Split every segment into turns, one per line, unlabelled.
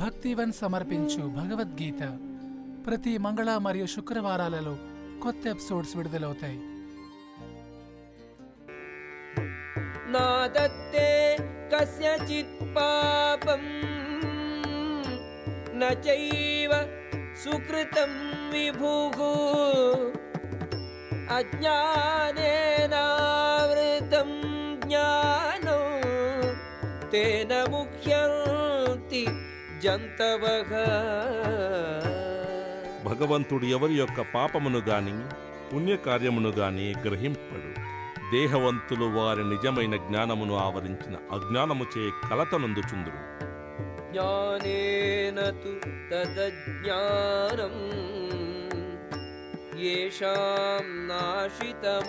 భక్తివన్ సమర్పించు భగవద్గీత. ప్రతి మంగళ మరియు శుక్రవారాలలో కొత్త ఎపిసోడ్స్ విడుదలవుతాయి.
నాదత్తే కస్యచిత్ పాపం నైవ సుకృతం విభుః అజ్ఞానేనావృతం జ్ఞానం తేన जन्तवः
భగవంతుడు ఎవరి యొక్క పాపమును గాని పుణ్యకార్యమును గాని గ్రహింపడు దేహవంతులు వారి నిజమైన జ్ఞానమును ఆవరించిన అజ్ఞానముచే కలతనందుచుందురు
ज्ञानेन तु तदज्ञानम् येषां नाशितमात्मनः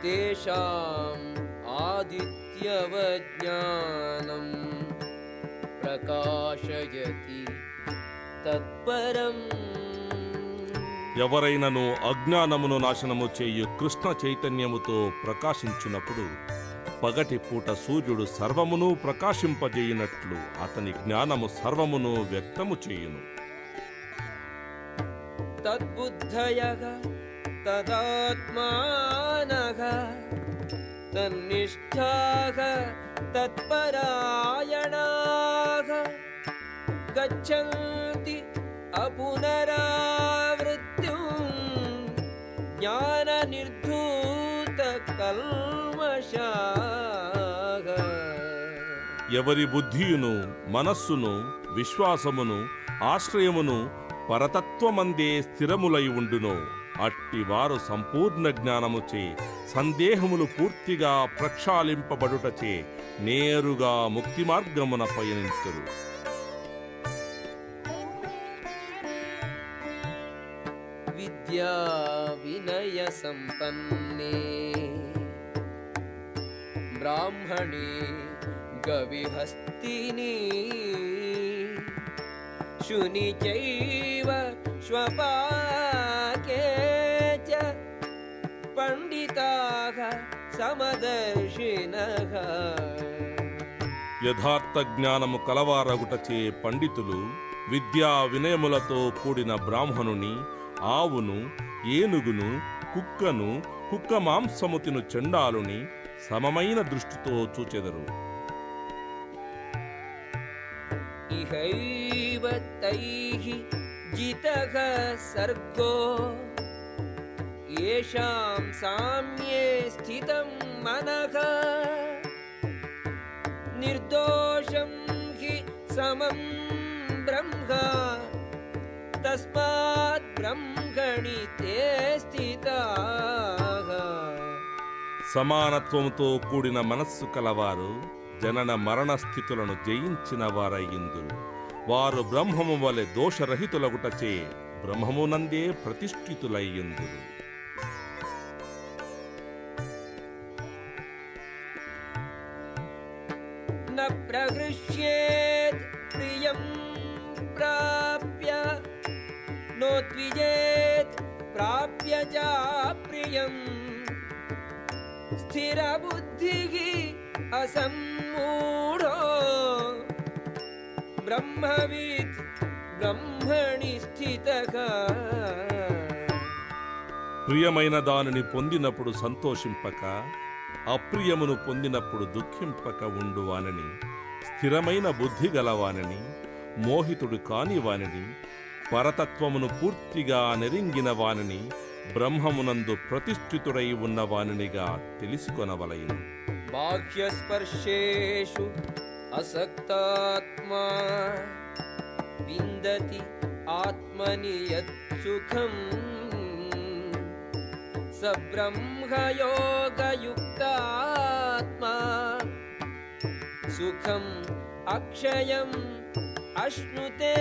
तेषाम् आदित्यवज्ञानम् प्रकाशयति तत्परम्
ఎవరైనను అజ్ఞానమును నాశనము చేయు కృష్ణ చైతన్యముతో ప్రకాశించున్నప్పుడు పగటి పూట సూర్యుడు సర్వమును ప్రకాశింపజేయునట్లు అతని జ్ఞానము సర్వమును వ్యక్తము చేయును
तद्बुद्धयः तदात्मानः तन्निष्ठाः तत्परायणाः गच्छन्ति अपुनरावृत्तिम् ज्ञाननिर्धूतकल्मषाः
ఎవరి బుద్ధియును మనస్సును విశ్వాసమును ఆశ్రయమును పరతత్వమందే స్థిరములై ఉండునో అట్టివారు సంపూర్ణ జ్ఞానముచే సందేహములు పూర్తిగా ప్రక్షాళింపబడుటచే నేరుగా ముక్తి మార్గమున
పయనించరు విద్యా వినయ సంపన్నే బ్రాహ్మణే గవిహస్తిని శుని చైవ స్వపా
యథార్థ జ్ఞానము కలవారగుటచే పండితులు విద్యా వినయములతో కూడిన బ్రాహ్మణుని ఆవును ఏనుగును కుక్కను కుక్క మాంసము తిను చెండాలుని సమమైన దృష్టితో చూచెదరు.
తైహి సర్గో येषां साम्ये स्थितं मनः निर्दोषं हि समं ब्रह्म तस्मात् ब्रह्मणि ते स्थिताः
సమానత్వముతో కూడిన మనస్సు కలవారు జనన మరణ స్థితులను జయించిన వారయ్యిందురు వారు బ్రహ్మము వలె దోషరహితులగుటచే బ్రహ్మమునందే ప్రతిష్ఠితులయ్యిందురు
न प्रहृष्येत् प्रियं प्राप्य नोद्विजेत् प्राप्य च प्रियम् स्थिरबुद्धिः असम्मूढो ब्रह्मवित् ब्रह्मणि स्थितः
ప్రియమైన దానిని పొందినప్పుడు సంతోషింపక అప్రియమును పొందినప్పుడు దుఃఖింపక ఉండువానని స్థిరమైన బుద్ధి గలవానని మోహితుడు కానివానని పరతత్వమును పూర్తిగా నెరింగిన వానని బ్రహ్మమునందు ప్రతిష్ఠితుడై ఉన్నవానినిగా తెలుసుకొనవలయను
బాహ్యస్పర్శేషు అసక్తాత్మా విందతి ఆత్మని యత్సుఖం సబ్రహ్మయోగయుక్ स ब्रह्मयोगयुक्तात्मा सुखम् अक्षयम् अश्नुते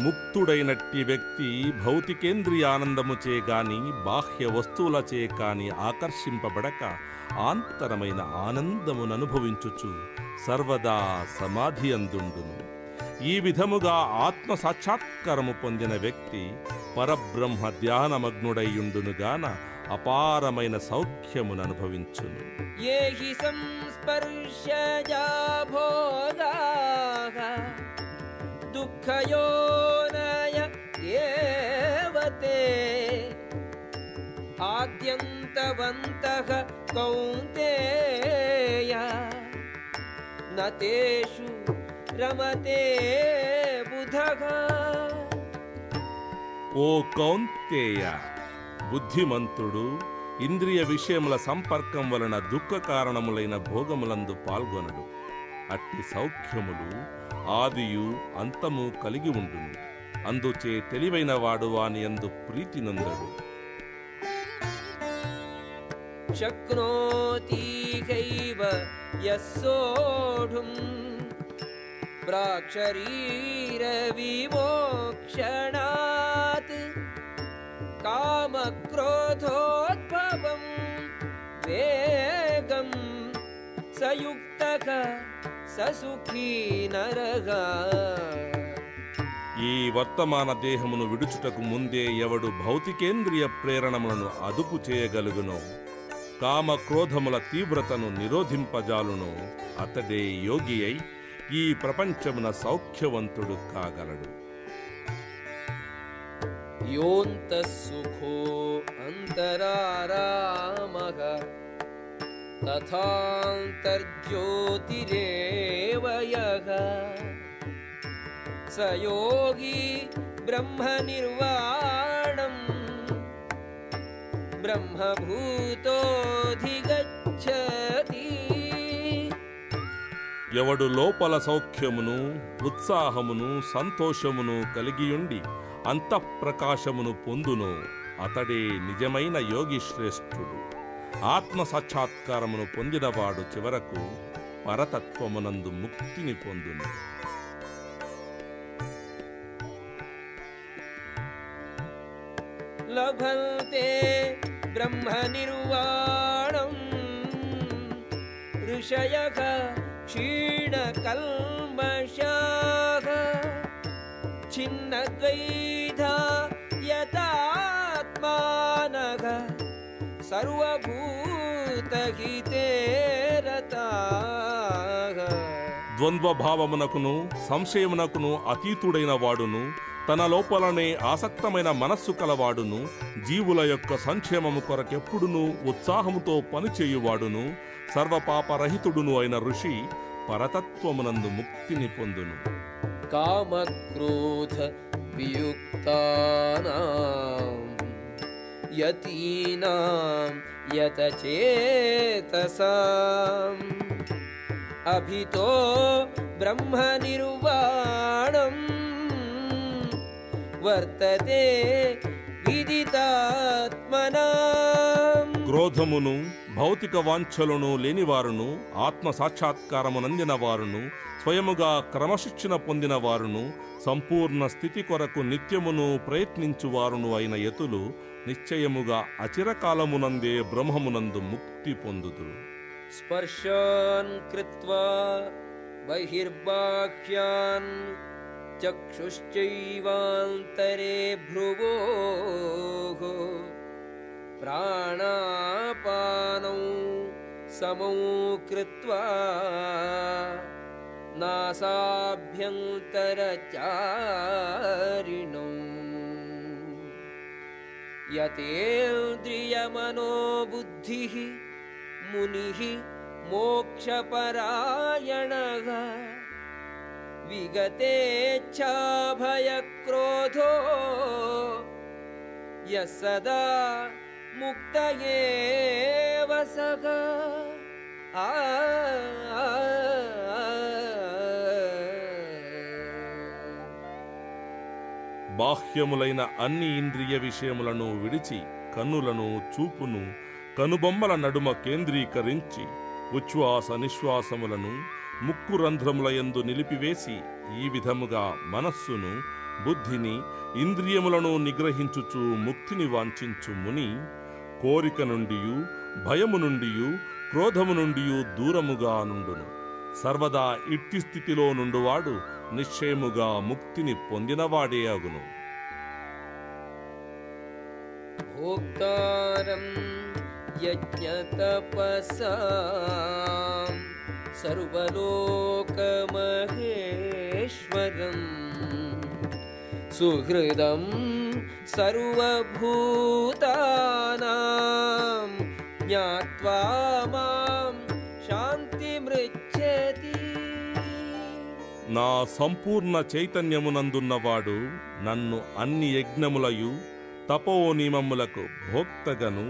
ముక్తుడైనట్టి వ్యక్తి భౌతికేంద్రియానందముచే గాని బాహ్య వస్తువులచే కాని ఆకర్షింపబడక ఆంతరమైన ఆనందముననుభవించుచు సర్వదా సమాధి అందుండును ఈ విధముగా ఆత్మ సాక్షాత్కారము పొందిన వ్యక్తి పరబ్రహ్మ ధ్యానమగ్నుడైయుండునుగాన అపారమైన సౌఖ్యమును అనుభవించును.
ఏ ఏవతే ఆద్యంతవంతః కౌంతేయ నతేషు రమతే బుధగా
ఓ కౌంతేయ! బుద్ధిమంతుడు. ఇంద్రియ విషయముల సంపర్కం వలన దుఃఖ కారణములైన భోగములందు పాల్గొనడు. అట్టి సౌఖ్యములు ఆదియు అంతము కలిగి ఉండును. అందుచే తెలివైన వాడు వాని అందు ప్రీతి నందడు.
శక్నోతీహైవ ప్రాక్షరీర విమోక్షణా कामक्रोधोद्भवम् वेगम् स युक्तः स सुखी नरः
ఈ వర్తమాన దేహమును విడుచుటకు ముందే ఎవడు భౌతికేంద్రియ ప్రేరణములను అదుపు చేయగలుగునో కామ క్రోధముల తీవ్రతను నిరోధింపజాలునో అతడే యోగి అయి ఈ ప్రపంచమున సౌఖ్యవంతుడు కాగలడు
योऽन्तः सुखो अन्तरारामः तथान्तर्ज्योतिरेव यः स योगी ब्रह्मनिर्वाणम् ब्रह्मभूतोऽधिगच्छति
ఎవడు లోపల సౌఖ్యమును ఉత్సాహమును సంతోషమును కలిగియుండి అంతఃప్రకాశమును పొందును. అతడే నిజమైన యోగిశ్రేష్ఠుడు. ఆత్మ సాక్షాత్కారమును పొందినవాడు చివరకు పరతత్వమునందు ముక్తిని పొందును.
లభంతే బ్రహ్మ నిర్వాణం ఋషయ క్షీణ కల్మషా यतात्मानः सर्वभूतहिते रताः
ద్వంద్వభావమునకును సంశయమునకును అతీతుడైన వాడును తన లోపలనే ఆసక్తమైన మనస్సు కలవాడును జీవుల యొక్క సంక్షేమము కొరకెప్పుడును ఉత్సాహముతో పనిచేయువాడును సర్వపాపరహితుడును అయిన ఋషి పరతత్వమునందు ముక్తిని పొందును.
కామక్రోధ వియుక్తానాం అభితో బ్రహ్మ నిర్వాణం వర్తతే విదితాత్మనా.
క్రోధమును భౌతిక వాంఛలను లేనివారును ఆత్మ సాక్షాత్కారమునందిన వారును స్వయముగా క్రమశిక్షణ పొందిన వారును సంపూర్ణ స్థితి కొరకు నిత్యమును ప్రయత్నించు వారును అయిన యతులు నిశ్చయముగా అచిరకాలమునందే బ్రహ్మమునందు ముక్తి పొందుదురు.
స్పర్శాన్ కృత్వా బహిర్బాహ్యాన్ చక్షుశ్చైవాంతరే భ్రువో प्राणापानौ समौ कृत्वा नासाभ्यन्तरचारिणौ। यतेन्द्रियमनोबुद्धिः मुनिः मोक्षपरायणः। विगतेच्छाभयक्रोधो यः सदा ముక్తయే ఆ
బాహ్యములైన అన్ని ఇంద్రియ విషయములను విడిచి కన్నులను చూపును కనుబొమ్మల నడుమ కేంద్రీకరించి ఉచ్ఛ్వాస నిశ్వాసములను ముక్కు రంధ్రముల ఎందు నిలిపివేసి ఈ విధముగా మనస్సును బుద్ధిని ఇంద్రియములను నిగ్రహించుచు ముక్తిని వాంఛించు ముని కోరిక నుండియు భయము నుండియు క్రోధము నుండియు దూరముగా నుండును సర్వదా ఇట్టి స్థితిలో నుండువాడు నిశ్చయముగా ముక్తిని పొందినవాడే అగును
भोक्तारं यज्ञतपसां सर्वलोकमहेश्वरम् सुहृदं सर्वभूतानां ज्ञात्वा मां शान्तिमृच्छति
నా సంపూర్ణ చైతన్యమునందున్నవాడు నన్ను అన్ని యజ్ఞములయు తపోనిమములకు భోక్తగను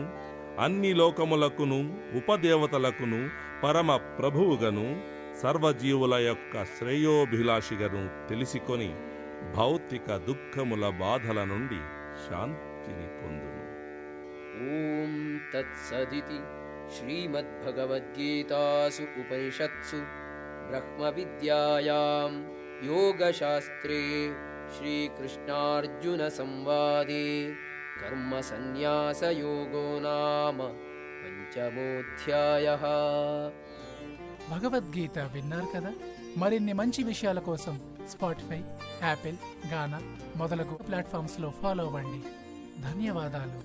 అన్ని లోకములకును ఉపదేవతలకును పరమ ప్రభువుగను సర్వజీవుల యొక్క శ్రేయోభిలాషిగను తెలిసికొని భౌతిక దుఃఖముల బాధల నుండి శాంతిని పొందును
ॐ तत्सदिति श्रीमद्भगवद्गीतासु उपनिषत्सु ब्रह्मविद्यायां योगशास्त्रे श्रीकृष्णार्जुनसंवादे कर्मसन्न्यासयोगो नाम पञ्चमोऽध्यायः
భగవద్గీత విన్నారు కదా మరిన్ని మంచి విషయాల కోసం స్పాటిఫై యాపిల్ గానా మొదలగు ప్లాట్ఫామ్స్లో ఫాలో అవ్వండి ధన్యవాదాలు